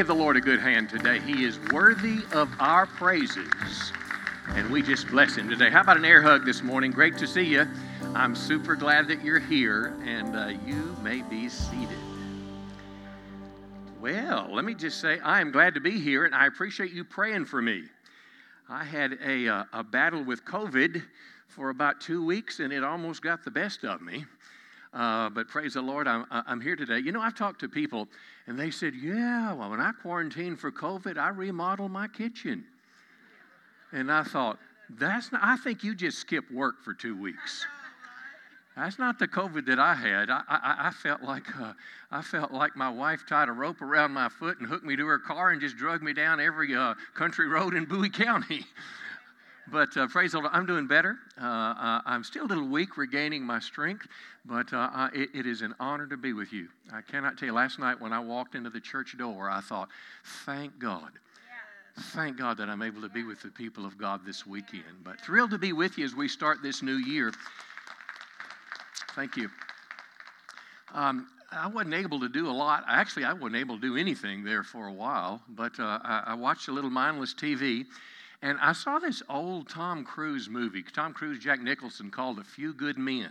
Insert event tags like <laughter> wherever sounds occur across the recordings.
Give the Lord a good hand today. He is worthy of our praises. And we just bless him today. How about an air hug this morning? Great to see you. I'm super glad that you're here, and uh, you may be seated. Well, let me just say, I am glad to be here, and I appreciate you praying for me. I had a, uh, a battle with COVID for about two weeks, and it almost got the best of me. Uh, but praise the Lord, I'm, I'm here today. You know, I've talked to people, and they said, Yeah, well, when I quarantined for COVID, I remodeled my kitchen. And I thought, That's not, I think you just skipped work for two weeks. That's not the COVID that I had. I, I, I felt like uh, I felt like my wife tied a rope around my foot and hooked me to her car and just drug me down every uh, country road in Bowie County. <laughs> But uh, praise the Lord, I'm doing better. Uh, uh, I'm still a little weak, regaining my strength, but uh, it, it is an honor to be with you. I cannot tell you, last night when I walked into the church door, I thought, thank God. Thank God that I'm able to be with the people of God this weekend. But thrilled to be with you as we start this new year. Thank you. Um, I wasn't able to do a lot. Actually, I wasn't able to do anything there for a while, but uh, I, I watched a little mindless TV and I saw this old Tom Cruise movie, Tom Cruise, Jack Nicholson, called A Few Good Men.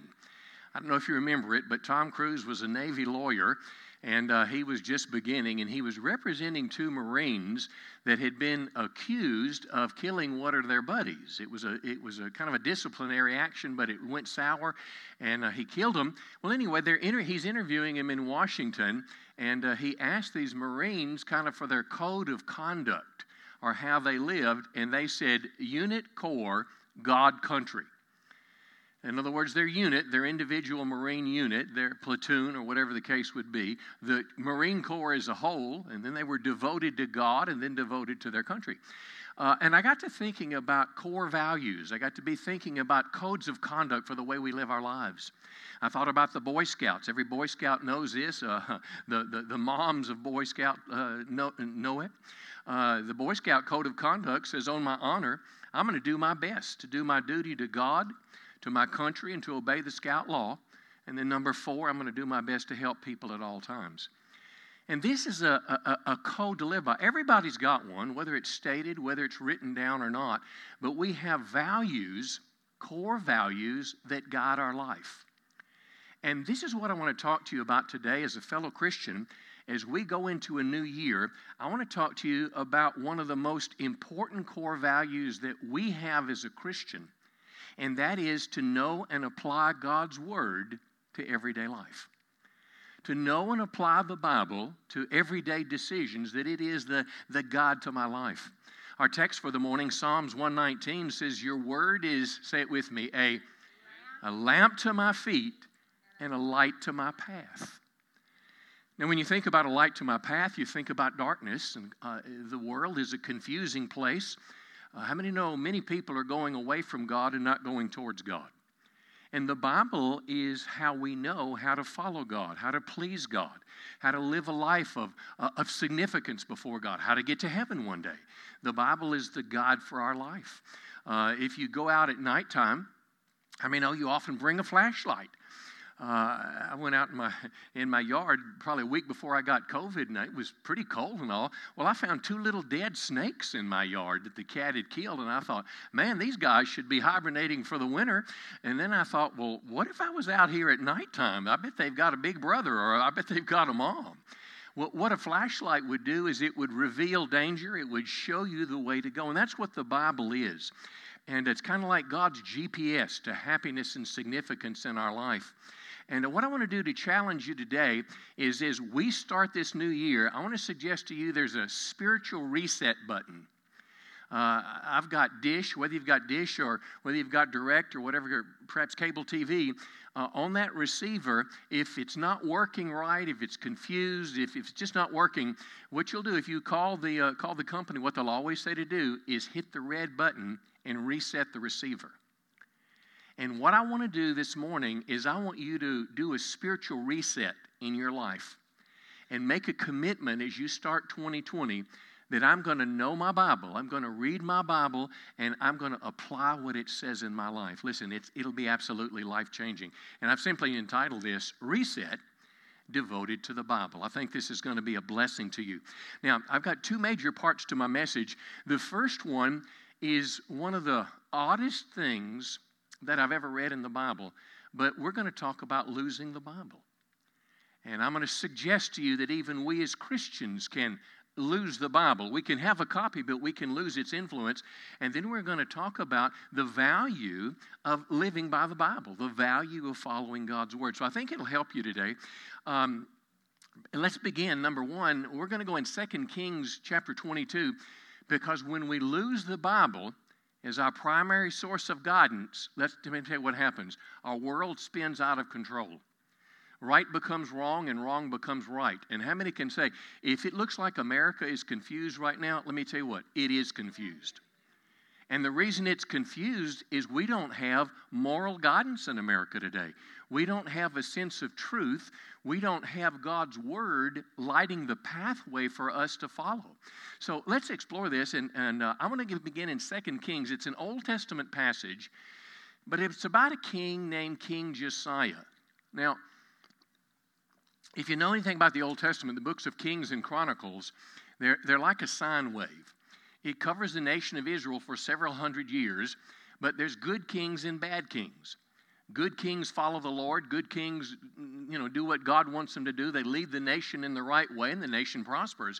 I don't know if you remember it, but Tom Cruise was a Navy lawyer, and uh, he was just beginning, and he was representing two Marines that had been accused of killing one of their buddies. It was a, it was a kind of a disciplinary action, but it went sour, and uh, he killed them. Well, anyway, they're inter- he's interviewing him in Washington, and uh, he asked these Marines kind of for their code of conduct or how they lived, and they said unit, corps, God, country. In other words, their unit, their individual Marine unit, their platoon, or whatever the case would be, the Marine Corps as a whole, and then they were devoted to God and then devoted to their country. Uh, and I got to thinking about core values. I got to be thinking about codes of conduct for the way we live our lives. I thought about the Boy Scouts. Every Boy Scout knows this. Uh, <laughs> the, the, the, moms of Boy Scout uh, know, know it. Uh, the Boy Scout Code of Conduct says, On my honor, I'm going to do my best to do my duty to God, to my country, and to obey the Scout law. And then number four, I'm going to do my best to help people at all times. And this is a, a, a, code to live by. Everybody's got one, whether it's stated, whether it's written down or not. But we have values, core values, that guide our life. And this is what I want to talk to you about today as a fellow Christian as we go into a new year, I want to talk to you about one of the most important core values that we have as a Christian, and that is to know and apply God's Word to everyday life. To know and apply the Bible to everyday decisions, that it is the, the God to my life. Our text for the morning, Psalms 119, says, Your word is, say it with me, a, a lamp to my feet and a light to my path. Now, when you think about a light to my path, you think about darkness, and uh, the world is a confusing place. Uh, how many know many people are going away from God and not going towards God? And the Bible is how we know how to follow God, how to please God, how to live a life of, uh, of significance before God, how to get to heaven one day. The Bible is the guide for our life. Uh, if you go out at nighttime, I mean, oh, you often bring a flashlight. Uh, I went out in my <laughs> in my yard probably a week before I got COVID, and it was pretty cold and all. Well, I found two little dead snakes in my yard that the cat had killed, and I thought, man, these guys should be hibernating for the winter. And then I thought, well, what if I was out here at nighttime? I bet they've got a big brother, or I bet they've got a mom. What a flashlight would do is it would reveal danger. It would show you the way to go, and that's what the Bible is. And it's kind of like God's GPS to happiness and significance in our life. And what I want to do to challenge you today is as we start this new year, I want to suggest to you there's a spiritual reset button. Uh, I've got Dish, whether you've got Dish or whether you've got Direct or whatever, perhaps cable TV, uh, on that receiver, if it's not working right, if it's confused, if, if it's just not working, what you'll do if you call the, uh, call the company, what they'll always say to do is hit the red button and reset the receiver. And what I want to do this morning is I want you to do a spiritual reset in your life and make a commitment as you start 2020 that I'm going to know my Bible. I'm going to read my Bible and I'm going to apply what it says in my life. Listen, it'll be absolutely life changing. And I've simply entitled this Reset devoted to the Bible. I think this is going to be a blessing to you. Now, I've got two major parts to my message. The first one is one of the oddest things that I've ever read in the Bible, but we're going to talk about losing the Bible. And I'm going to suggest to you that even we as Christians can lose the Bible. We can have a copy, but we can lose its influence. And then we're going to talk about the value of living by the Bible, the value of following God's Word. So I think it'll help you today. Um, let's begin. Number one, we're going to go in 2 Kings chapter 22 because when we lose the Bible, as our primary source of guidance, let's let me tell you what happens. Our world spins out of control. Right becomes wrong and wrong becomes right. And how many can say, if it looks like America is confused right now, let me tell you what, it is confused. And the reason it's confused is we don't have moral guidance in America today. We don't have a sense of truth. We don't have God's word lighting the pathway for us to follow. So let's explore this. And, and uh, I want to begin in 2 Kings. It's an Old Testament passage, but it's about a king named King Josiah. Now, if you know anything about the Old Testament, the books of Kings and Chronicles, they're, they're like a sine wave. It covers the nation of Israel for several hundred years, but there's good kings and bad kings. Good kings follow the Lord. Good kings, you know, do what God wants them to do. They lead the nation in the right way, and the nation prospers.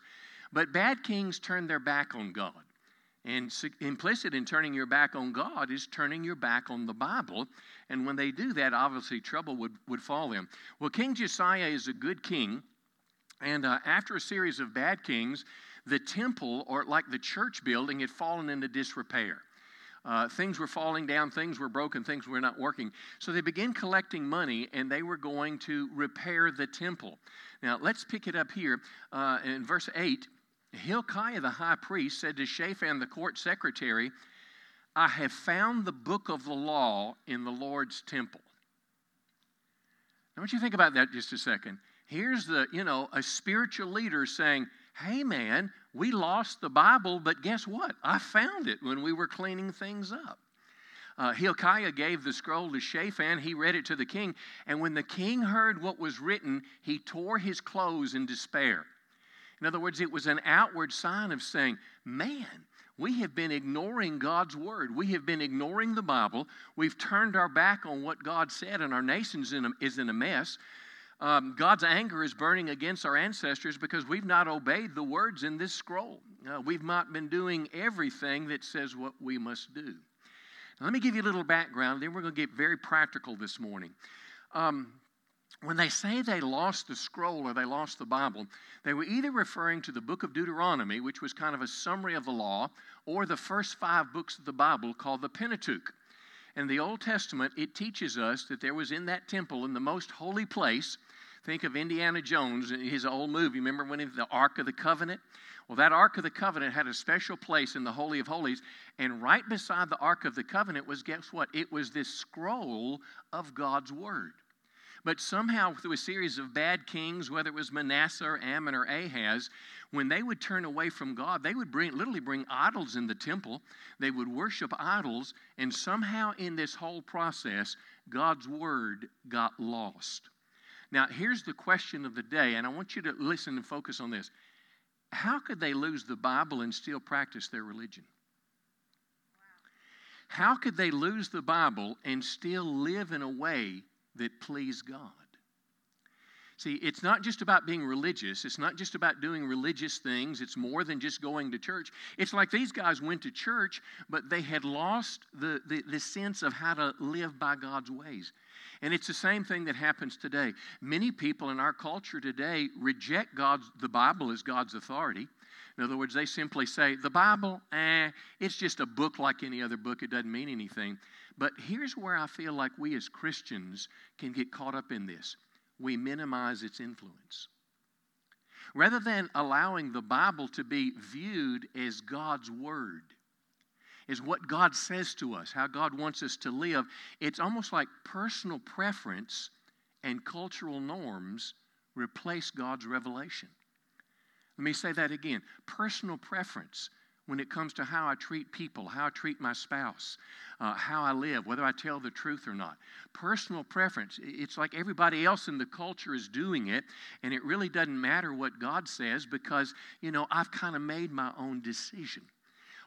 But bad kings turn their back on God. And implicit in turning your back on God is turning your back on the Bible. And when they do that, obviously trouble would, would fall them. Well, King Josiah is a good king. And uh, after a series of bad kings, the temple, or like the church building, had fallen into disrepair. Uh, things were falling down, things were broken, things were not working. So they began collecting money and they were going to repair the temple. Now, let's pick it up here uh, in verse 8. Hilkiah the high priest said to Shaphan the court secretary, I have found the book of the law in the Lord's temple. Now, what you to think about that just a second? Here's the, you know, a spiritual leader saying, Hey man, we lost the Bible, but guess what? I found it when we were cleaning things up. Uh, Hilkiah gave the scroll to Shaphan. He read it to the king. And when the king heard what was written, he tore his clothes in despair. In other words, it was an outward sign of saying, man, we have been ignoring God's word. We have been ignoring the Bible. We've turned our back on what God said, and our nation is in a mess. Um, God's anger is burning against our ancestors because we've not obeyed the words in this scroll. Uh, we've not been doing everything that says what we must do. Now, let me give you a little background, then we're going to get very practical this morning. Um, when they say they lost the scroll or they lost the Bible, they were either referring to the book of Deuteronomy, which was kind of a summary of the law, or the first five books of the Bible called the Pentateuch. In the Old Testament, it teaches us that there was in that temple, in the most holy place, think of Indiana Jones, his old movie. Remember when he, the Ark of the Covenant? Well, that Ark of the Covenant had a special place in the Holy of Holies, and right beside the Ark of the Covenant was, guess what? It was this scroll of God's Word. But somehow, through a series of bad kings, whether it was Manasseh or Amon or Ahaz, when they would turn away from God, they would bring, literally bring idols in the temple. They would worship idols, and somehow in this whole process, God's word got lost. Now, here's the question of the day, and I want you to listen and focus on this. How could they lose the Bible and still practice their religion? How could they lose the Bible and still live in a way that please God. See, it's not just about being religious. It's not just about doing religious things. It's more than just going to church. It's like these guys went to church, but they had lost the, the, the, sense of how to live by God's ways. And it's the same thing that happens today. Many people in our culture today reject God's, the Bible as God's authority. In other words, they simply say, the Bible, eh, it's just a book like any other book. It doesn't mean anything. But here's where I feel like we as Christians can get caught up in this we minimize its influence. Rather than allowing the Bible to be viewed as God's Word, is what God says to us, how God wants us to live, it's almost like personal preference and cultural norms replace God's revelation. Let me say that again personal preference when it comes to how I treat people, how I treat my spouse, uh, how I live, whether I tell the truth or not. Personal preference. It's like everybody else in the culture is doing it, and it really doesn't matter what God says because, you know, I've kind of made my own decision.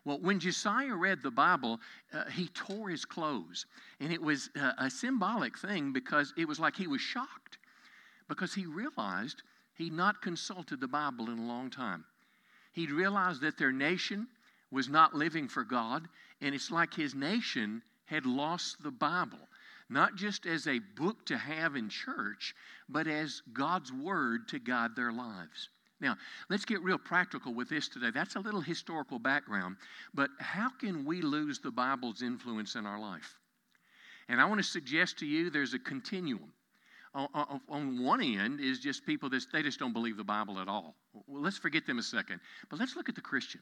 Well, when Josiah read the Bible, uh, he tore his clothes. And it was uh, a symbolic thing because it was like he was shocked because he realized he'd not consulted the Bible in a long time. He'd realized that their nation was not living for God, and it's like his nation had lost the Bible, not just as a book to have in church, but as God's word to guide their lives. Now, let's get real practical with this today. That's a little historical background, but how can we lose the Bible's influence in our life? And I want to suggest to you there's a continuum. On, on, one end is just people that they just don't believe the Bible at all. Well, let's forget them a second. But let's look at the Christian.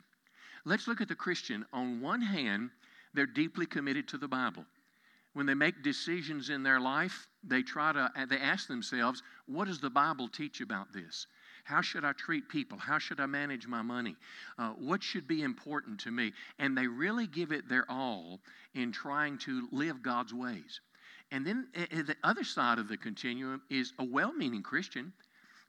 Let's look at the Christian. On one hand, they're deeply committed to the Bible. When they make decisions in their life, they try to they ask themselves, what does the Bible teach about this? How should I treat people? How should I manage my money? Uh, what should be important to me? And they really give it their all in trying to live God's ways. And then uh, the other side of the continuum is a well meaning Christian,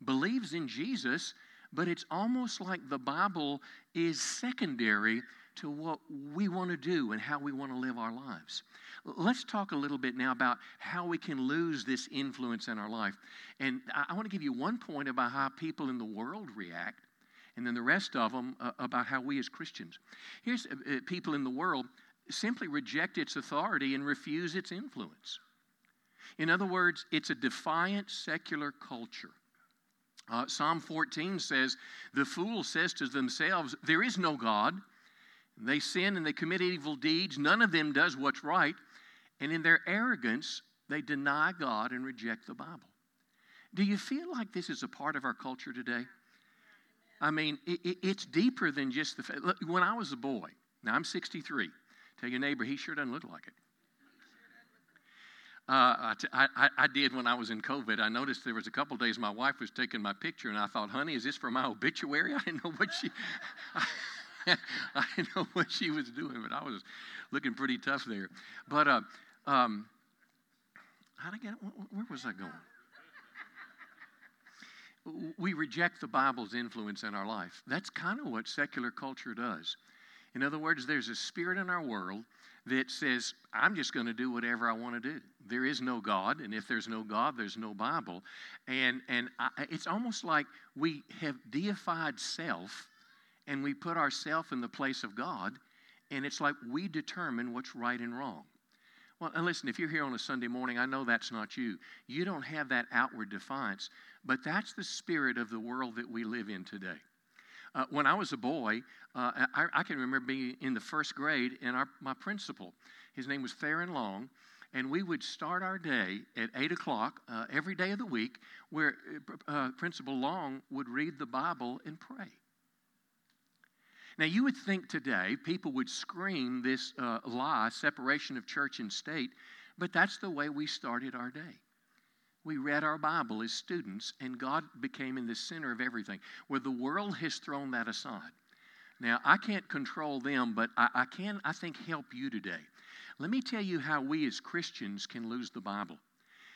believes in Jesus, but it's almost like the Bible is secondary to what we want to do and how we want to live our lives. Let's talk a little bit now about how we can lose this influence in our life. And I want to give you one point about how people in the world react, and then the rest of them uh, about how we as Christians. Here's uh, uh, people in the world simply reject its authority and refuse its influence. In other words, it's a defiant secular culture. Uh, Psalm 14 says, The fool says to themselves, There is no God. They sin and they commit evil deeds. None of them does what's right. And in their arrogance, they deny God and reject the Bible. Do you feel like this is a part of our culture today? I mean, it, it, it's deeper than just the. When I was a boy, now I'm 63. Tell your neighbor, he sure doesn't look like it. Uh, I, I, I, did when I was in COVID. I noticed there was a couple days my wife was taking my picture, and I thought, honey, is this for my obituary? <laughs> I didn't know what she. <laughs> I didn't know what she was doing, but I was looking pretty tough there. But uh, um, how did I get? Where was I going? We reject the Bible's influence in our life. That's kind of what secular culture does. In other words, there's a spirit in our world that says, I'm just going to do whatever I want to do. There is no God, and if there's no God, there's no Bible. And, and I, it's almost like we have deified self and we put ourselves in the place of God, and it's like we determine what's right and wrong. Well, and listen, if you're here on a Sunday morning, I know that's not you. You don't have that outward defiance, but that's the spirit of the world that we live in today. Uh, when I was a boy, uh, I, I, can remember being in the first grade, and our, my principal, his name was Theron Long, and we would start our day at 8 o'clock uh, every day of the week, where uh, Principal Long would read the Bible and pray. Now, you would think today people would scream this uh, lie, separation of church and state, but that's the way we started our day. We read our Bible as students, and God became in the center of everything, where the world has thrown that aside. Now, I can't control them, but I, I can, I think, help you today. Let me tell you how we as Christians can lose the Bible.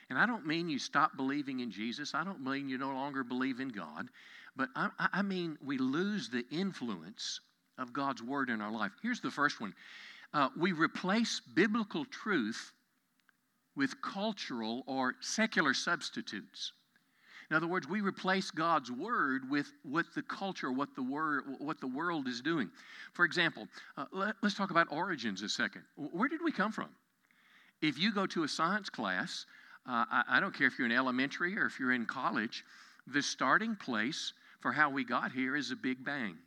And I don't mean you stop believing in Jesus. I don't mean you no longer believe in God. But I, I mean we lose the influence of God's Word in our life. Here's the first one uh, we replace biblical truth with cultural or secular substitutes. In other words, we replace God's word with what the culture, what the word, what the world is doing. For example, uh, let, us talk about origins a second. Where did we come from? If you go to a science class, uh, I, I don't care if you're in elementary or if you're in college, the starting place for how we got here is a Big Bang.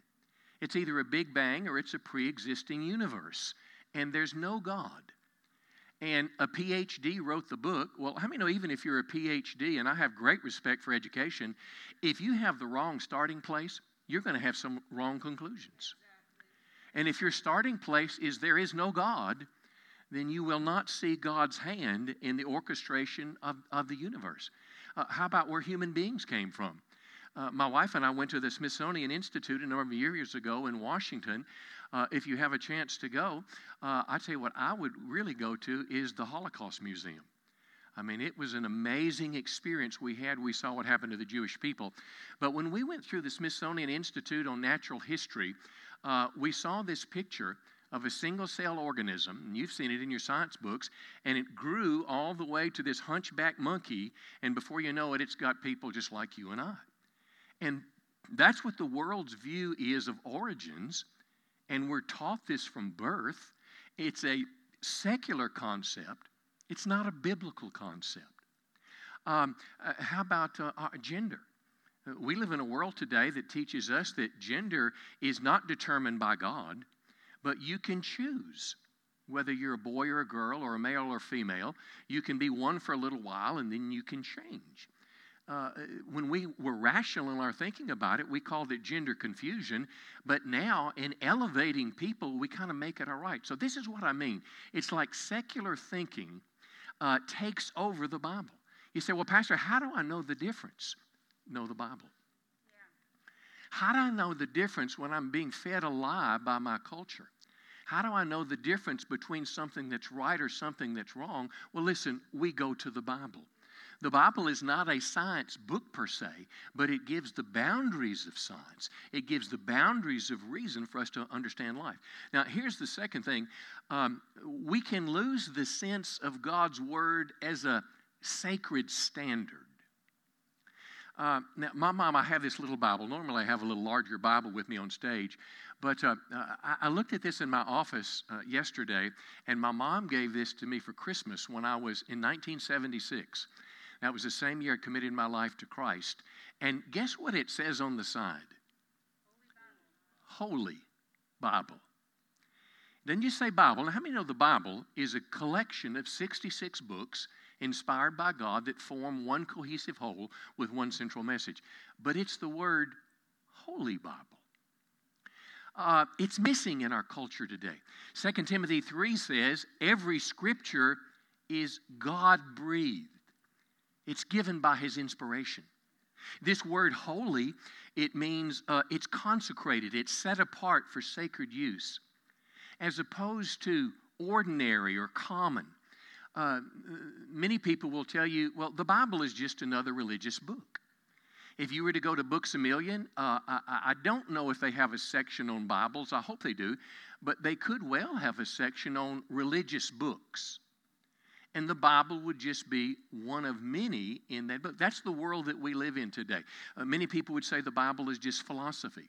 It's either a Big Bang or it's a pre existing universe. And there's no God. And a PhD wrote the book. Well, how many know even if you're a PhD, and I have great respect for education, if you have the wrong starting place, you're going to have some wrong conclusions. And if your starting place is there is no God, then you will not see God's hand in the orchestration of, of the universe. Uh, how about where human beings came from? Uh, my wife and I went to the Smithsonian Institute a number of years ago in Washington. Uh, if you have a chance to go, uh, I tell you what, I would really go to is the Holocaust Museum. I mean, it was an amazing experience we had. We saw what happened to the Jewish people. But when we went through the Smithsonian Institute on Natural History, uh, we saw this picture of a single cell organism, and you've seen it in your science books, and it grew all the way to this hunchback monkey, and before you know it, it's got people just like you and I. And that's what the world's view is of origins, and we're taught this from birth. It's a secular concept, it's not a biblical concept. Um, uh, how about uh, gender? We live in a world today that teaches us that gender is not determined by God, but you can choose whether you're a boy or a girl or a male or female. You can be one for a little while and then you can change. Uh, when we were rational in our thinking about it, we called it gender confusion. But now, in elevating people, we kind of make it all right. So, this is what I mean it's like secular thinking uh, takes over the Bible. You say, Well, Pastor, how do I know the difference? Know the Bible. How do I know the difference when I'm being fed a lie by my culture? How do I know the difference between something that's right or something that's wrong? Well, listen, we go to the Bible. The Bible is not a science book per se, but it gives the boundaries of science. It gives the boundaries of reason for us to understand life. Now, here's the second thing um, we can lose the sense of God's Word as a sacred standard. Uh, now, my mom, I have this little Bible. Normally, I have a little larger Bible with me on stage. But uh, I, I, looked at this in my office uh, yesterday, and my mom gave this to me for Christmas when I was in 1976. That was the same year I committed my life to Christ. And guess what it says on the side? Holy Bible. Then you say Bible. Now, how many know the Bible is a collection of 66 books inspired by God that form one cohesive whole with one central message? But it's the word Holy Bible. Uh, it's missing in our culture today. 2 Timothy 3 says every scripture is God breathed. It's given by his inspiration. This word holy, it means uh, it's consecrated, it's set apart for sacred use, as opposed to ordinary or common. Uh, many people will tell you, well, the Bible is just another religious book. If you were to go to Books a Million, uh, I, I, don't know if they have a section on Bibles. I hope they do. But they could well have a section on religious books and the Bible would just be one of many in that book. That's the world that we live in today. Uh, many people would say the Bible is just philosophy.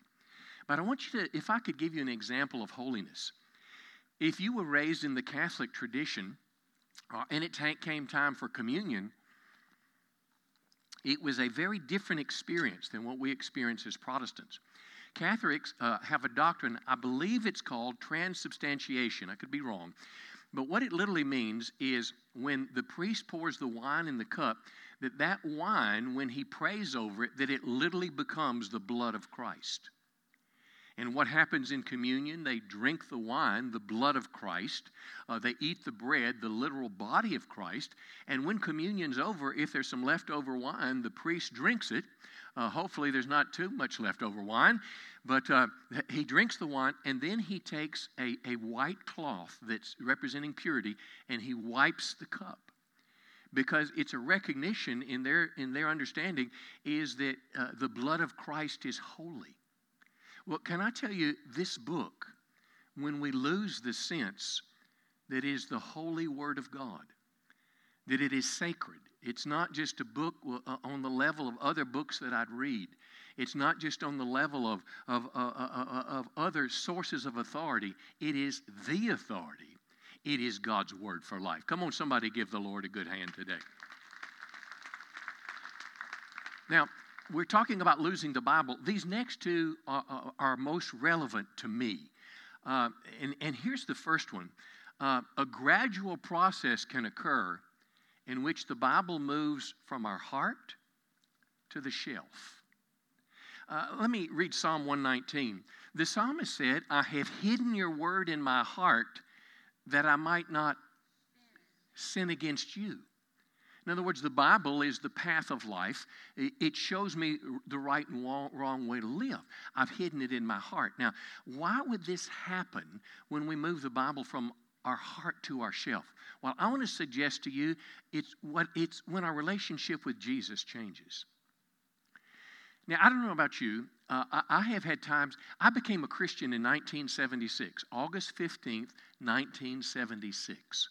But I want you to, if I could give you an example of holiness. If you were raised in the Catholic tradition uh, and it t- came time for communion, it was a very different experience than what we experience as Protestants. Catholics uh, have a doctrine, I believe it's called transubstantiation. I could be wrong. But what it literally means is when the priest pours the wine in the cup, that that wine, when he prays over it, that it literally becomes the blood of Christ. And what happens in communion? They drink the wine, the blood of Christ. Uh, they eat the bread, the literal body of Christ. And when communion's over, if there's some leftover wine, the priest drinks it. Uh, hopefully, there's not too much leftover wine. But uh, he drinks the wine, and then he takes a, a white cloth that's representing purity, and he wipes the cup. Because it's a recognition in their, in their understanding is that uh, the blood of Christ is holy. Well, can I tell you, this book, when we lose the sense that is the holy Word of God, that it is sacred, it's not just a book uh, on the level of other books that I'd read. It's not just on the level of, of, uh, uh, of other sources of authority. It is the authority. It is God's word for life. Come on, somebody give the Lord a good hand today. Now, we're talking about losing the Bible. These next two are, are, are most relevant to me. And, and here's the first one a gradual process can occur in which the Bible moves from our heart to the shelf. Uh, let me read Psalm 119. The psalmist said, I have hidden your word in my heart that I might not sin against you. In other words, the Bible is the path of life. It shows me the right and wrong way to live. I've hidden it in my heart. Now, why would this happen when we move the Bible from our heart to our shelf? Well, I want to suggest to you it's, what, it's when our relationship with Jesus changes. Now, I don't know about you. Uh, I, I, have had times, I became a Christian in 1976, August 15th, 1976.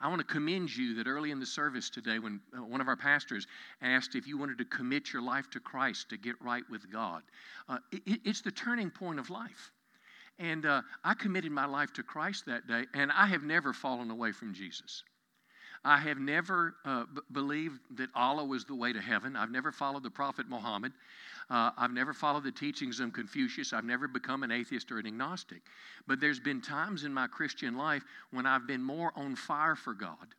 I want to commend you that early in the service today, when uh, one of our pastors asked if you wanted to commit your life to Christ to get right with God, uh, it, it's the turning point of life. And uh, I committed my life to Christ that day, and I have never fallen away from Jesus. I have never uh, b- believed that Allah was the way to heaven. I've never followed the Prophet Muhammad. Uh, I've never followed the teachings of Confucius. I've never become an atheist or an agnostic. But there's been times in my Christian life when I've been more on fire for God,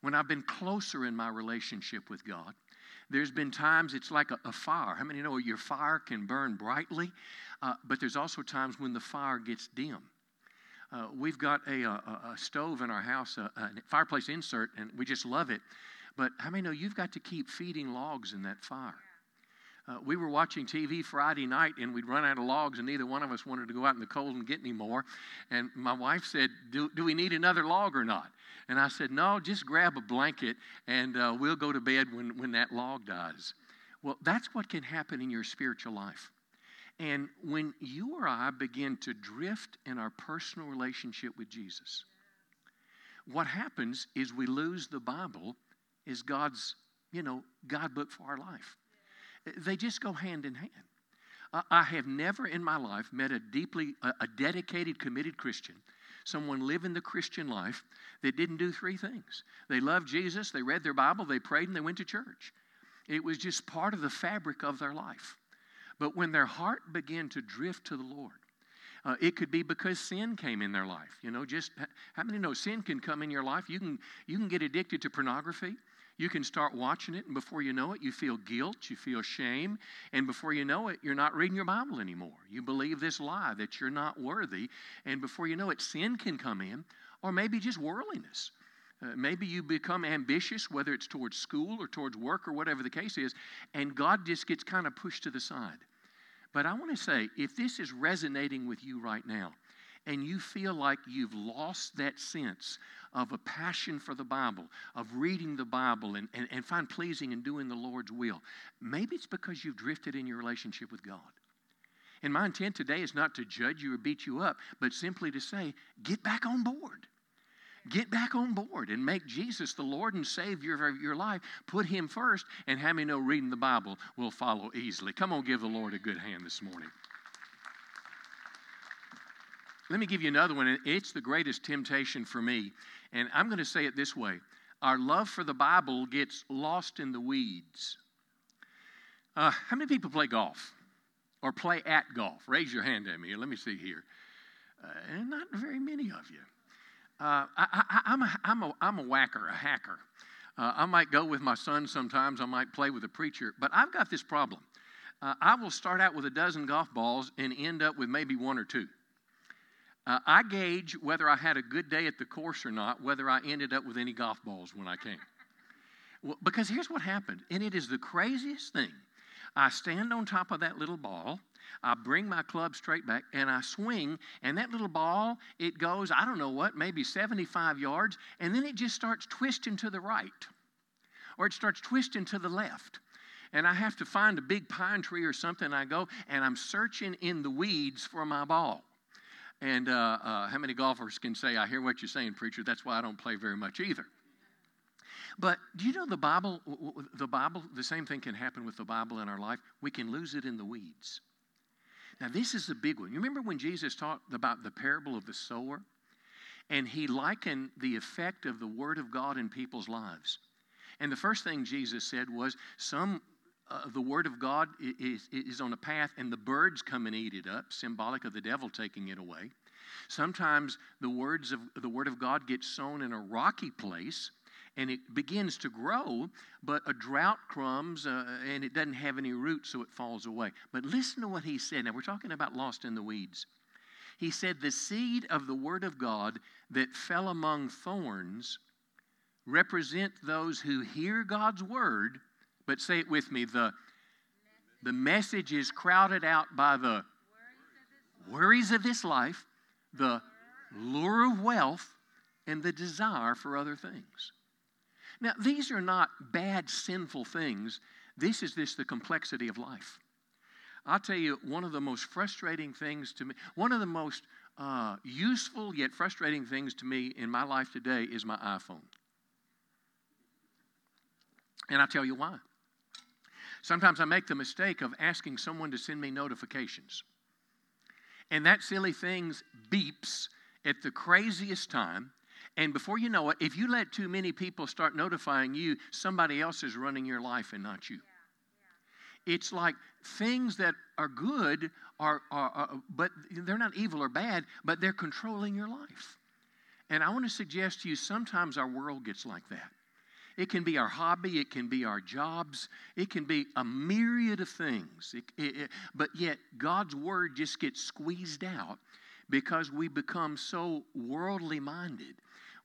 when I've been closer in my relationship with God. There's been times it's like a, a fire. How many know your fire can burn brightly? Uh, but there's also times when the fire gets dim. Uh, we've got a, a, a, stove in our house, a, a, fireplace insert, and we just love it. But how many know you've got to keep feeding logs in that fire? Uh, we were watching TV Friday night and we'd run out of logs, and neither one of us wanted to go out in the cold and get any more. And my wife said, Do, do we need another log or not? And I said, No, just grab a blanket and uh, we'll go to bed when, when that log dies. Well, that's what can happen in your spiritual life. And when you or I begin to drift in our personal relationship with Jesus, what happens is we lose the Bible as God's, you know, God book for our life. They just go hand in hand. I have never in my life met a deeply, a dedicated, committed Christian, someone living the Christian life that didn't do three things. They loved Jesus, they read their Bible, they prayed, and they went to church. It was just part of the fabric of their life. But when their heart began to drift to the Lord, uh, it could be because sin came in their life. You know, just how many know sin can come in your life? You can you can get addicted to pornography. You can start watching it, and before you know it, you feel guilt, you feel shame, and before you know it, you're not reading your Bible anymore. You believe this lie that you're not worthy, and before you know it, sin can come in, or maybe just worldliness. Uh, maybe you become ambitious, whether it's towards school or towards work or whatever the case is, and God just gets kind of pushed to the side. But I want to say, if this is resonating with you right now, and you feel like you've lost that sense of a passion for the Bible, of reading the Bible and, and, and find pleasing in doing the Lord's will, maybe it's because you've drifted in your relationship with God. And my intent today is not to judge you or beat you up, but simply to say, get back on board. Get back on board and make Jesus the Lord and Savior of your life. Put Him first, and have me know reading the Bible will follow easily. Come on, give the Lord a good hand this morning. Let me give you another one. It's the greatest temptation for me. And I'm going to say it this way Our love for the Bible gets lost in the weeds. Uh, how many people play golf or play at golf? Raise your hand at me. Let me see here. Uh, and not very many of you. Uh, I, am a, I'm, a, I'm a whacker, a hacker. Uh, I might go with my son sometimes, I might play with a preacher, but I've got this problem. Uh, I will start out with a dozen golf balls and end up with maybe one or two. Uh, I gauge whether I had a good day at the course or not, whether I ended up with any golf balls when I came. Well, because here's what happened, and it is the craziest thing. I stand on top of that little ball, I bring my club straight back, and I swing, and that little ball, it goes, I don't know what, maybe 75 yards, and then it just starts twisting to the right, or it starts twisting to the left and I have to find a big pine tree or something. I go and I'm searching in the weeds for my ball. And uh, uh, how many golfers can say, I hear what you're saying, preacher? That's why I don't play very much either. But do you know the Bible, the Bible, the same thing can happen with the Bible in our life? We can lose it in the weeds. Now, this is a big one. You remember when Jesus talked about the parable of the sower? And he likened the effect of the Word of God in people's lives. And the first thing Jesus said was, Some uh, the Word of God is, is on a path and the birds come and eat it up, symbolic of the devil taking it away. Sometimes the words of the Word of God get sown in a rocky place and it begins to grow, but a drought comes uh, and it doesn't have any roots, so it falls away. But listen to what he said. Now, we're talking about lost in the weeds. He said, The seed of the Word of God that fell among thorns represent those who hear God's word, but say it with me the, the message is crowded out by the worries of this life, the lure of wealth, and the desire for other things. Now, these are not bad, sinful things. This is just the complexity of life. I'll tell you, one of the most frustrating things to me, one of the most uh, useful yet frustrating things to me in my life today is my iPhone. And I'll tell you why. Sometimes I make the mistake of asking someone to send me notifications. And that silly thing beeps at the craziest time. And before you know it, if you let too many people start notifying you, somebody else is running your life and not you. It's like things that are good are, are, are, but they're not evil or bad, but they're controlling your life. And I want to suggest to you sometimes our world gets like that. It can be our hobby, it can be our jobs, it can be a myriad of things. It, it, it, but yet, God's word just gets squeezed out because we become so worldly minded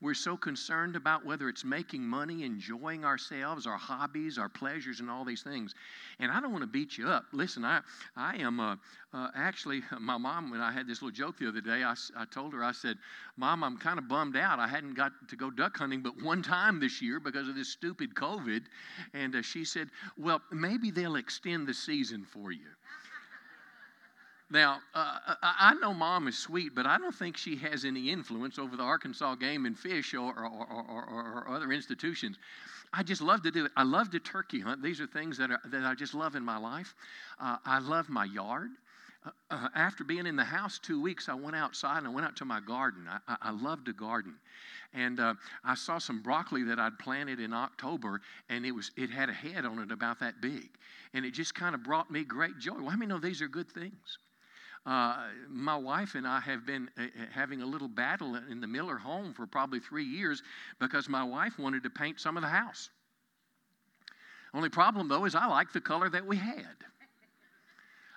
we're so concerned about whether it's making money, enjoying ourselves, our hobbies, our pleasures, and all these things. And I don't want to beat you up. Listen, I, I am uh, uh, actually, <laughs> my mom, when I had this little joke the other day, I, I told her, I said, Mom, I'm kind of bummed out. I hadn't got to go duck hunting but one time this year because of this stupid COVID. And uh, she said, Well, maybe they'll extend the season for you. Now, uh, I know mom is sweet, but I don't think she has any influence over the Arkansas Game and Fish or, or, or, or, other institutions. I just love to do it. I love to turkey hunt. These are things that, are, that I just love in my life. Uh, I love my yard. Uh, uh after being in the house two weeks, I went outside and I went out to my garden. I, I, I love to garden. And uh, I saw some broccoli that I'd planted in October, and it, was, it had a head on it about that big. And it just kind of brought me great joy. Well, how many know these are good things? Uh, my wife and I have been uh, uh, having a little battle in the Miller home for probably three years because my wife wanted to paint some of the house. Only problem, though, is I like the color that we had.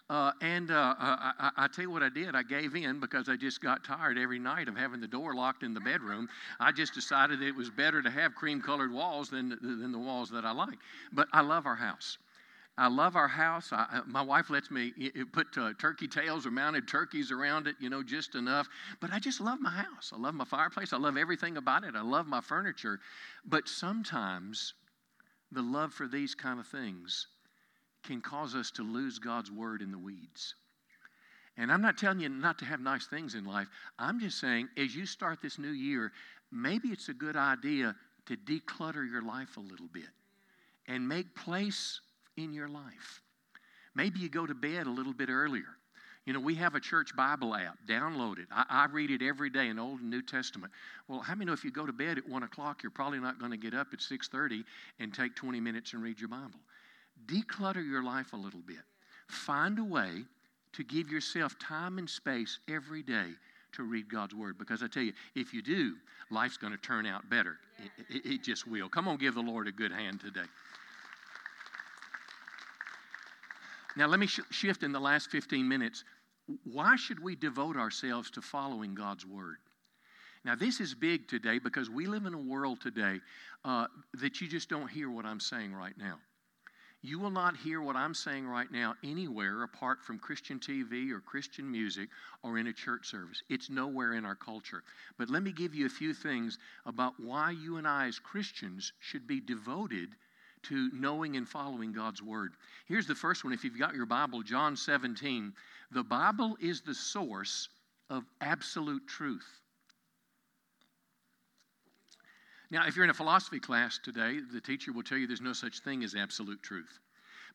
Uh, and uh, I, I, tell you what I did. I gave in because I just got tired every night of having the door locked in the bedroom. I just decided it was better to have cream colored walls than, than the walls that I like. But I love our house. I love our house. I, my wife lets me put uh, turkey tails or mounted turkeys around it, you know, just enough. But I just love my house. I love my fireplace. I love everything about it. I love my furniture. But sometimes the love for these kind of things can cause us to lose God's word in the weeds. And I'm not telling you not to have nice things in life. I'm just saying, as you start this new year, maybe it's a good idea to declutter your life a little bit and make place in your life. Maybe you go to bed a little bit earlier. You know, we have a church Bible app. Download it. I, I, read it every day in Old and New Testament. Well, how many know if you go to bed at one o'clock, you're probably not going to get up at six thirty and take twenty minutes and read your Bible? Declutter your life a little bit. Find a way to give yourself time and space every day to read God's Word. Because I tell you, if you do, life's going to turn out better. It, it, it just will. Come on, give the Lord a good hand today. Now, let me sh- shift in the last 15 minutes. Why should we devote ourselves to following God's Word? Now, this is big today because we live in a world today uh, that you just don't hear what I'm saying right now. You will not hear what I'm saying right now anywhere apart from Christian TV or Christian music or in a church service. It's nowhere in our culture. But let me give you a few things about why you and I, as Christians, should be devoted to knowing and following God's Word. Here's the first one. If you've got your Bible, John 17. The Bible is the source of absolute truth. Now, if you're in a philosophy class today, the teacher will tell you there's no such thing as absolute truth.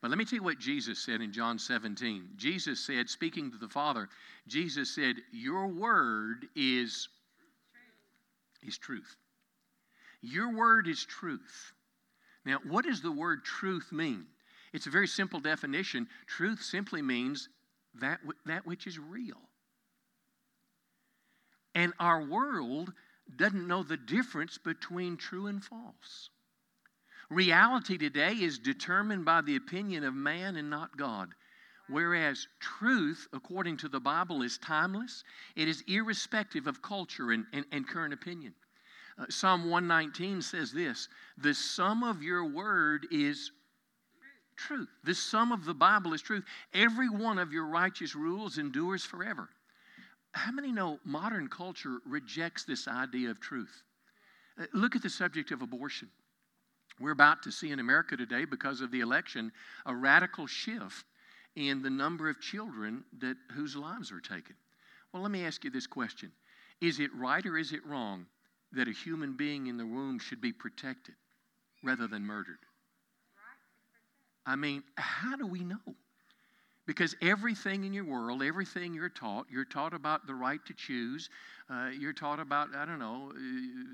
But let me tell you what Jesus said in John 17. Jesus said, speaking to the Father, Jesus said, Your word is, is truth. Your word is truth. Now, what does the word truth mean? It's a very simple definition. Truth simply means that, that which is real. And our world doesn't know the difference between true and false. Reality today is determined by the opinion of man and not God. Whereas truth, according to the Bible, is timeless, it is irrespective of culture and, and, and current opinion. Uh, Psalm 119 says this The sum of your word is truth. The sum of the Bible is truth. Every one of your righteous rules endures forever. How many know modern culture rejects this idea of truth? Uh, look at the subject of abortion. We're about to see in America today, because of the election, a radical shift in the number of children that, whose lives are taken. Well, let me ask you this question Is it right or is it wrong that a human being in the womb should be protected rather than murdered? I mean, how do we know? Because everything in your world, everything you're taught, you're taught about the right to choose. Uh, you're taught about, I don't know, uh,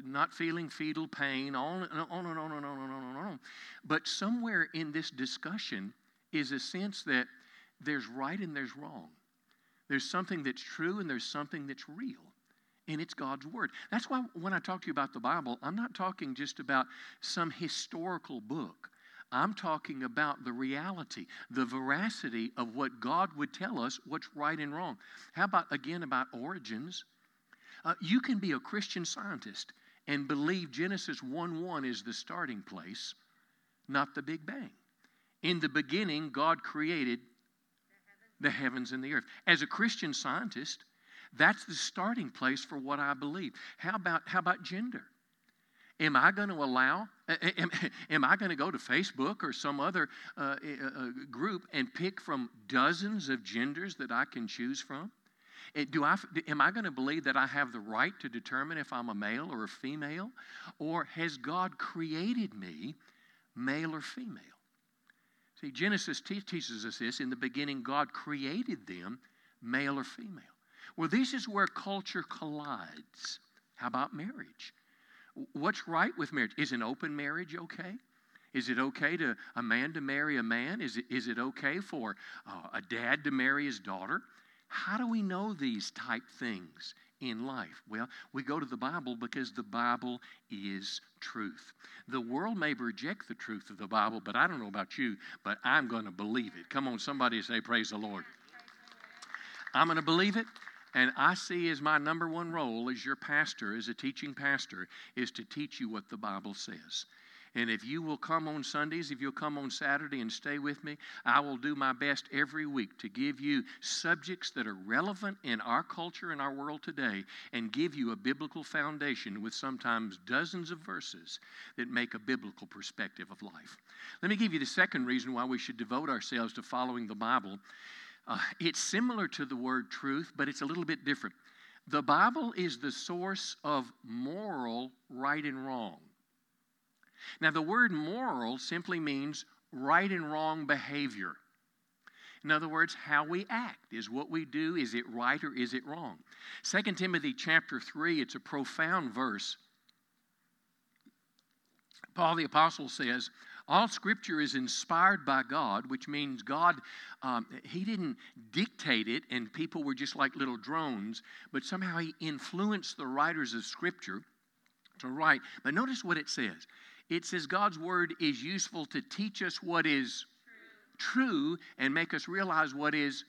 not feeling fetal pain, on and on and on and on and on. But somewhere in this discussion is a sense that there's right and there's wrong. There's something that's true and there's something that's real. And it's God's Word. That's why when I talk to you about the Bible, I'm not talking just about some historical book. I'm talking about the reality, the veracity of what God would tell us what's right and wrong. How about, again, about origins? Uh, you can be a Christian scientist and believe Genesis 1 1 is the starting place, not the Big Bang. In the beginning, God created the heavens and the earth. As a Christian scientist, that's the starting place for what I believe. How about, how about gender? Am I going to allow, am, <laughs> am I going to go to Facebook or some other uh, uh, group and pick from dozens of genders that I can choose from? Do I, am I going to believe that I have the right to determine if I'm a male or a female? Or has God created me male or female? See, Genesis te- teaches us this. In the beginning, God created them male or female. Well, this is where culture collides. How about marriage? What's right with marriage? Is an open marriage okay? Is it okay to a man to marry a man? Is it, is it okay for uh, a dad to marry his daughter? How do we know these type things in life? Well, we go to the Bible because the Bible is truth. The world may reject the truth of the Bible, but I don't know about you, but I'm going to believe it. Come on, somebody say, Praise the Lord. I'm going to believe it. And I see as my number one role as your pastor, as a teaching pastor, is to teach you what the Bible says. And if you will come on Sundays, if you'll come on Saturday and stay with me, I will do my best every week to give you subjects that are relevant in our culture and our world today and give you a biblical foundation with sometimes dozens of verses that make a biblical perspective of life. Let me give you the second reason why we should devote ourselves to following the Bible. Uh, it's similar to the word truth, but it's a little bit different. The Bible is the source of moral right and wrong. Now, the word moral simply means right and wrong behavior. In other words, how we act. Is what we do, is it right or is it wrong? 2 Timothy chapter 3, it's a profound verse. Paul the Apostle says, all scripture is inspired by God, which means God, um, He didn't dictate it and people were just like little drones, but somehow He influenced the writers of scripture to write. But notice what it says it says God's word is useful to teach us what is true, true and make us realize what is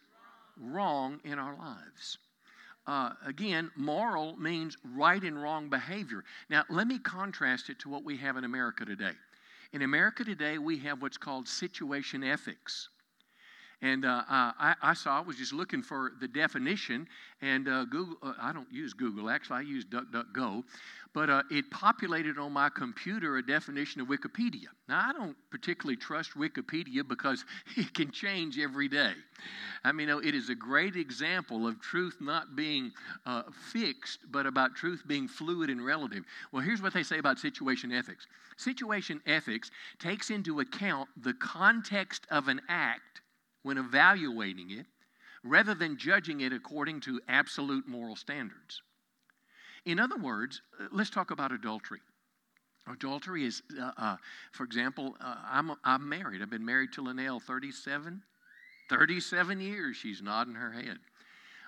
wrong, wrong in our lives. Uh, again, moral means right and wrong behavior. Now, let me contrast it to what we have in America today. In America today, we have what's called situation ethics. And uh, uh, I, I, saw, I was just looking for the definition, and uh, Google, uh, I don't use Google, actually, I use DuckDuckGo, but uh, it populated on my computer a definition of Wikipedia. Now, I don't particularly trust Wikipedia because <laughs> it can change every day. I mean, it is a great example of truth not being uh, fixed, but about truth being fluid and relative. Well, here's what they say about situation ethics situation ethics takes into account the context of an act when evaluating it rather than judging it according to absolute moral standards. In other words, uh, let's talk about adultery. Adultery is, uh, uh, for example, uh, I'm, I'm married. I've been married to Linnell 37, 37 years. She's nodding her head.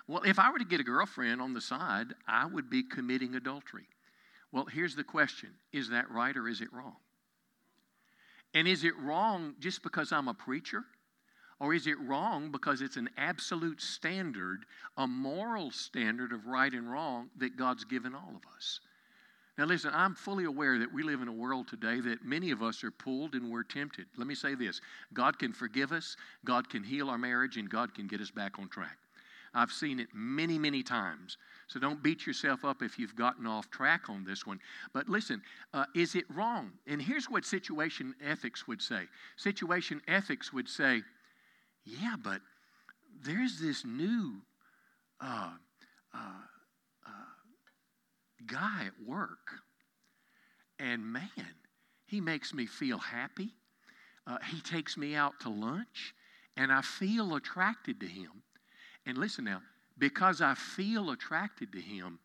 Well, if I were to get a girlfriend on the side, I would be committing adultery. Well, here's the question Is that right or is it wrong? And is it wrong just because I'm a preacher? Or is it wrong because it's an absolute standard, a moral standard of right and wrong that God's given all of us? Now, listen, I'm fully aware that we live in a world today that many of us are pulled and we're tempted. Let me say this God can forgive us, God can heal our marriage, and God can get us back on track. I've seen it many, many times. So don't beat yourself up if you've gotten off track on this one. But listen, uh, is it wrong? And here's what situation ethics would say situation ethics would say, yeah, but there's this new uh, uh, uh guy at work. And man, he makes me feel happy. Uh, he takes me out to lunch, and I feel attracted to him. And listen now, because I feel attracted to him,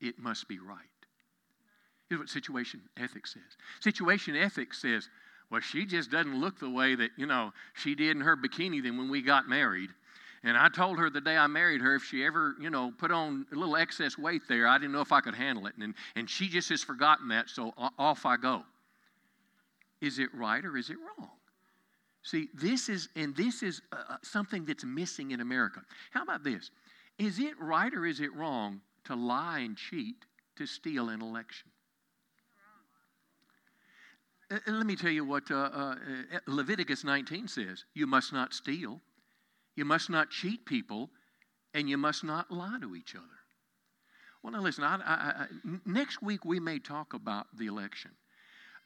it must be right. Here's what situation ethics says situation ethics says, well, she just doesn't look the way that, you know, she did in her bikini then when we got married. And I told her the day I married her, if she ever, you know, put on a little excess weight there, I didn't know if I could handle it. And, and she just has forgotten that, so off I go. Is it right or is it wrong? See, this is, and this is uh, uh, something that's missing in America. How about this? Is it right or is it wrong to lie and cheat to steal an election? Uh, let me tell you what uh, uh, Leviticus 19 says you must not steal. You must not cheat people, and you must not lie to each other. Well, now listen, I, I, I, next week we may talk about the election.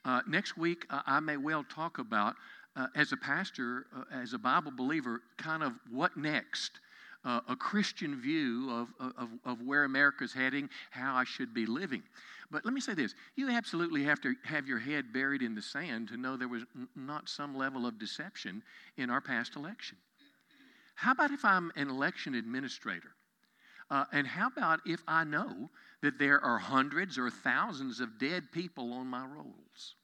Uh, next week uh, I may well talk about, uh, as a pastor, uh, as a Bible believer, kind of what next. Uh, a Christian view of, of, of where America's heading, how I should be living. But let me say this you absolutely have to have your head buried in the sand to know there was n- not some level of deception in our past election. How about if I'm an election administrator? Uh, and how about if I know that there are hundreds or thousands of dead people on my rolls?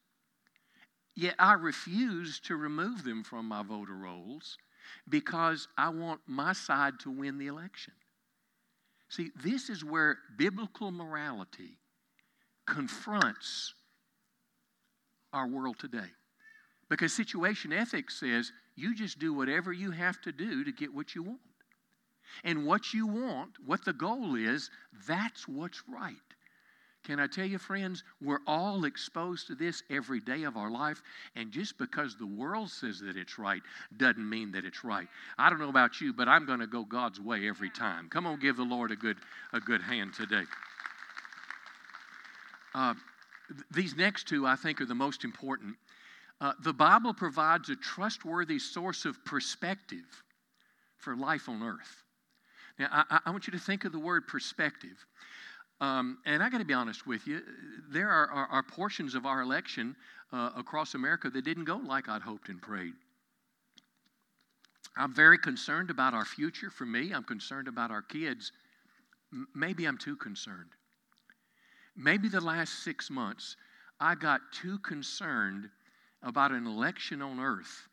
Yet I refuse to remove them from my voter rolls because I want my side to win the election. See, this is where biblical morality confronts our world today. Because situation ethics says you just do whatever you have to do to get what you want. And what you want, what the goal is, that's what's right. Can I tell you, friends, we're all exposed to this every day of our life, and just because the world says that it's right doesn't mean that it's right. I don't know about you, but I'm going to go God's way every time. Come on, give the Lord a good, a good hand today. Uh, th- these next two, I think, are the most important. Uh, the Bible provides a trustworthy source of perspective for life on earth. Now, I, I want you to think of the word perspective. Um, and I got to be honest with you, there are, are, are portions of our election uh, across America that didn't go like I'd hoped and prayed. I'm very concerned about our future. For me, I'm concerned about our kids. M- maybe I'm too concerned. Maybe the last six months, I got too concerned about an election on earth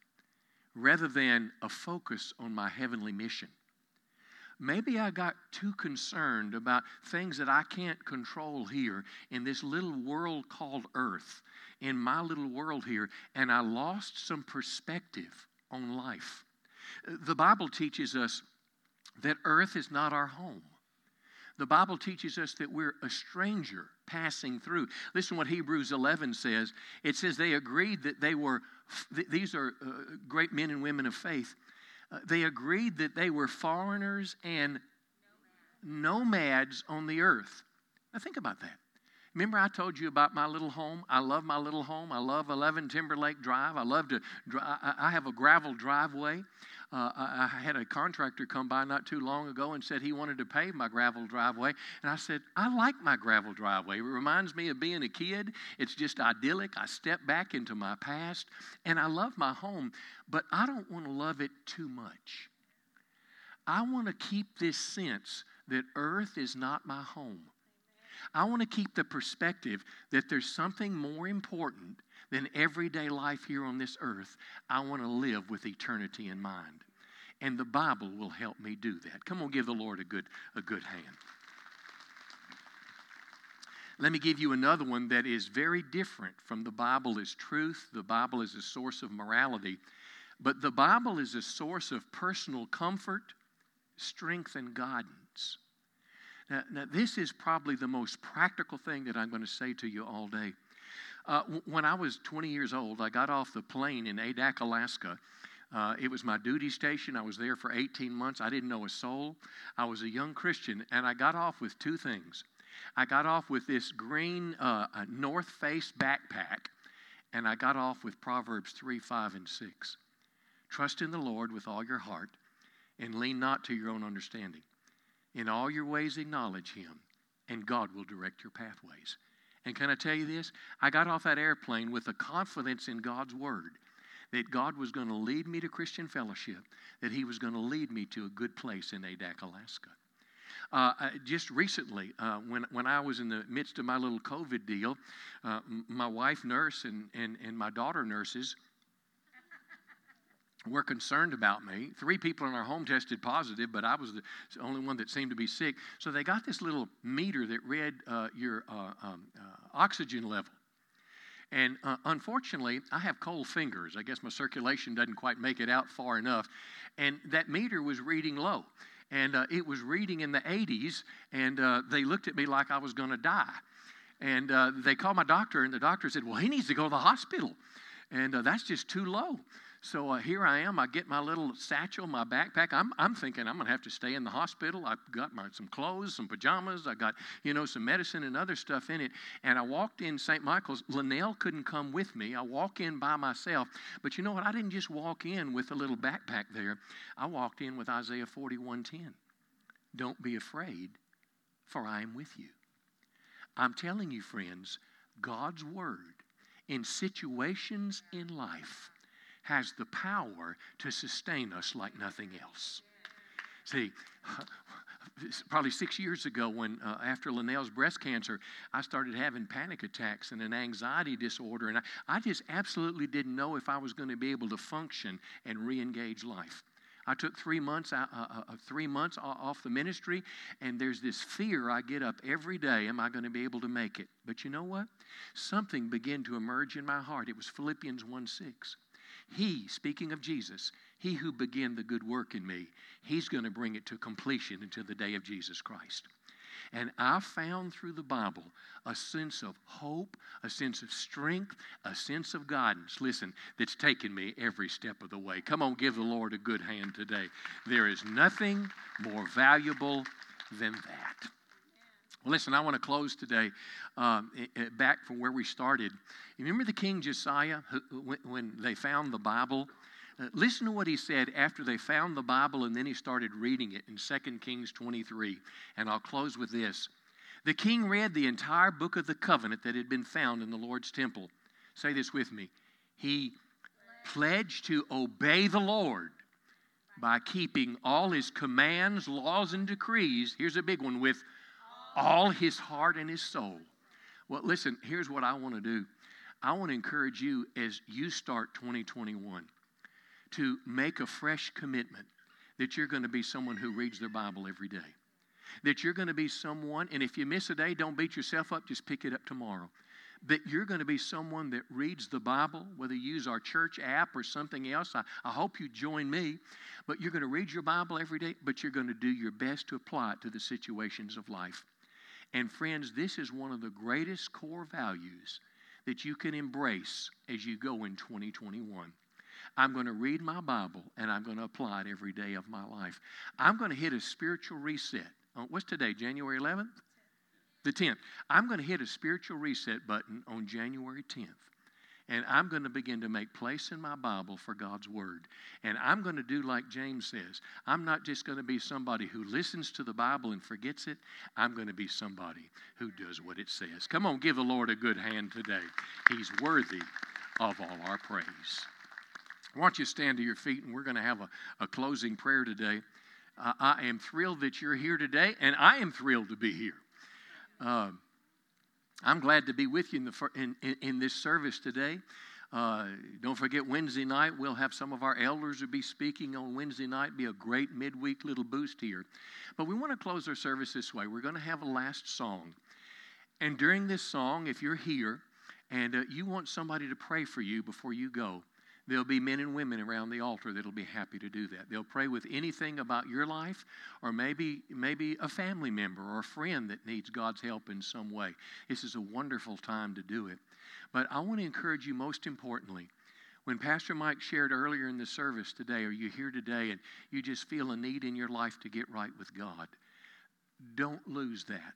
rather than a focus on my heavenly mission. Maybe I got too concerned about things that I can't control here in this little world called earth, in my little world here, and I lost some perspective on life. The Bible teaches us that earth is not our home. The Bible teaches us that we're a stranger passing through. Listen what Hebrews 11 says. It says they agreed that they were, these are uh, great men and women of faith. They agreed that they were foreigners and nomads on the earth. Now think about that. Remember, I told you about my little home? I love my little home. I love 11 Timberlake Drive. I love to, I have a gravel driveway. Uh, I, had a contractor come by not too long ago and said he wanted to pave my gravel driveway. And I said, I like my gravel driveway. It reminds me of being a kid. It's just idyllic. I step back into my past and I love my home, but I don't want to love it too much. I want to keep this sense that earth is not my home. I want to keep the perspective that there's something more important than everyday life here on this earth. I want to live with eternity in mind. And the Bible will help me do that. Come on, give the Lord a good, a good hand. Let me give you another one that is very different from the Bible is truth. The Bible is a source of morality. But the Bible is a source of personal comfort, strength, and guidance. Now, now, this is probably the most practical thing that I'm going to say to you all day. Uh, w- when I was 20 years old, I got off the plane in Adak, Alaska. Uh, it was my duty station. I was there for 18 months. I didn't know a soul. I was a young Christian, and I got off with two things. I got off with this green uh, North Face backpack, and I got off with Proverbs 3, 5, and 6. Trust in the Lord with all your heart, and lean not to your own understanding. In all your ways, acknowledge Him, and God will direct your pathways. And can I tell you this? I got off that airplane with a confidence in God's Word that God was going to lead me to Christian fellowship, that He was going to lead me to a good place in Adak, Alaska. Uh, just recently, uh, when, when I was in the midst of my little COVID deal, uh, my wife nurse and, and, and my daughter nurses were concerned about me. Three people in our home tested positive, but I was the only one that seemed to be sick. So they got this little meter that read uh, your uh, um, uh, oxygen level. And uh, unfortunately, I have cold fingers. I guess my circulation doesn't quite make it out far enough. And that meter was reading low. And uh, it was reading in the 80s, and uh, they looked at me like I was going to die. And they called my doctor, and the doctor said, Well, he needs to go to the hospital. And that's just too low. So uh, here I am. I get my little satchel, my backpack. I'm, I'm thinking I'm going to have to stay in the hospital. I've got my, some clothes, some pajamas. I got, you know, some medicine and other stuff in it. And I walked in St. Michael's. Linnell couldn't come with me. I walk in by myself. But you know what? I didn't just walk in with a little backpack there. I walked in with Isaiah 41:10. Don't be afraid, for I am with you. I'm telling you, friends, God's word in situations in life has the power to sustain us like nothing else. See, <laughs> probably six years ago, when uh, after Linnell's breast cancer, I started having panic attacks and an anxiety disorder, and I, I just absolutely didn't know if I was going to be able to function and re-engage life. I took three months, uh, uh, uh three months off the ministry, and there's this fear I get up every day. Am I going to be able to make it? But you know what? Something began to emerge in my heart. It was Philippians 1 6. He, speaking of Jesus, he who began the good work in me, he's going to bring it to completion until the day of Jesus Christ. And I found through the Bible a sense of hope, a sense of strength, a sense of guidance, listen, that's taken me every step of the way. Come on, give the Lord a good hand today. There is nothing more valuable than that. Listen, I want to close today um, back from where we started. Remember the King Josiah when they found the Bible? Uh, listen to what he said after they found the Bible and then he started reading it in 2 Kings 23. And I'll close with this. The king read the entire book of the covenant that had been found in the Lord's temple. Say this with me. He pledged to obey the Lord by keeping all his commands, laws, and decrees. Here's a big one with all his heart and his soul. Well, listen, here's what I want to do. I want to encourage you as you start 2021 to make a fresh commitment that you're going to be someone who reads their Bible every day. That you're going to be someone, and if you miss a day, don't beat yourself up, just pick it up tomorrow. That you're going to be someone that reads the Bible, whether you use our church app or something else. I, I hope you join me. But you're going to read your Bible every day, but you're going to do your best to apply it to the situations of life. And friends, this is one of the greatest core values that you can embrace as you go in 2021. I'm going to read my Bible and I'm going to apply it every day of my life. I'm going to hit a spiritual reset. Uh, what's today, January 11th? The 10th. I'm going to hit a spiritual reset button on January 10th. And I'm going to begin to make place in my Bible for God's Word. And I'm going to do like James says. I'm not just going to be somebody who listens to the Bible and forgets it. I'm going to be somebody who does what it says. Come on, give the Lord a good hand today. He's worthy of all our praise. Why don't you stand to your feet and we're going to have a, a closing prayer today. Uh, I am thrilled that you're here today, and I am thrilled to be here. Uh, I'm glad to be with you in, the, in, in, in this service today. Uh, don't forget Wednesday night, we'll have some of our elders who be speaking on Wednesday night. Be a great midweek little boost here. But we want to close our service this way. We're going to have a last song. And during this song, if you're here and uh, you want somebody to pray for you before you go, There'll be men and women around the altar that'll be happy to do that. They'll pray with anything about your life or maybe maybe a family member or a friend that needs God's help in some way. This is a wonderful time to do it. But I want to encourage you most importantly, when Pastor Mike shared earlier in the service today, or you here today and you just feel a need in your life to get right with God, don't lose that.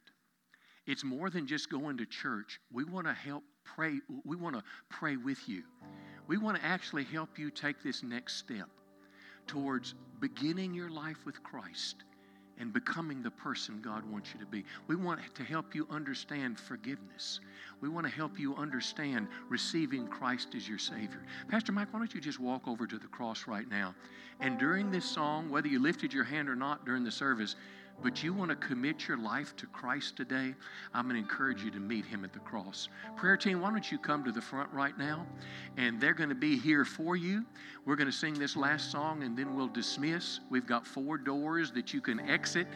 It's more than just going to church. We want to help pray. We want to pray with you. We want to actually help you take this next step towards beginning your life with Christ and becoming the person God wants you to be. We want to help you understand forgiveness. We want to help you understand receiving Christ as your Savior. Pastor Mike, why don't you just walk over to the cross right now? And during this song, whether you lifted your hand or not during the service, but you want to commit your life to Christ today, I'm going to encourage you to meet Him at the cross. Prayer team, why don't you come to the front right now? And they're going to be here for you. We're going to sing this last song and then we'll dismiss. We've got four doors that you can exit.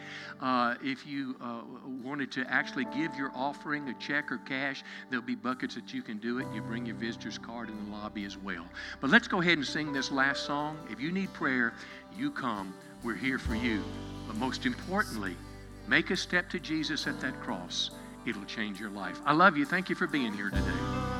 Uh, if you uh, wanted to actually give your offering, a check or cash, there'll be buckets that you can do it. You bring your visitor's card in the lobby as well. But let's go ahead and sing this last song. If you need prayer, you come. We're here for you. But most importantly, make a step to Jesus at that cross. It'll change your life. I love you. Thank you for being here today.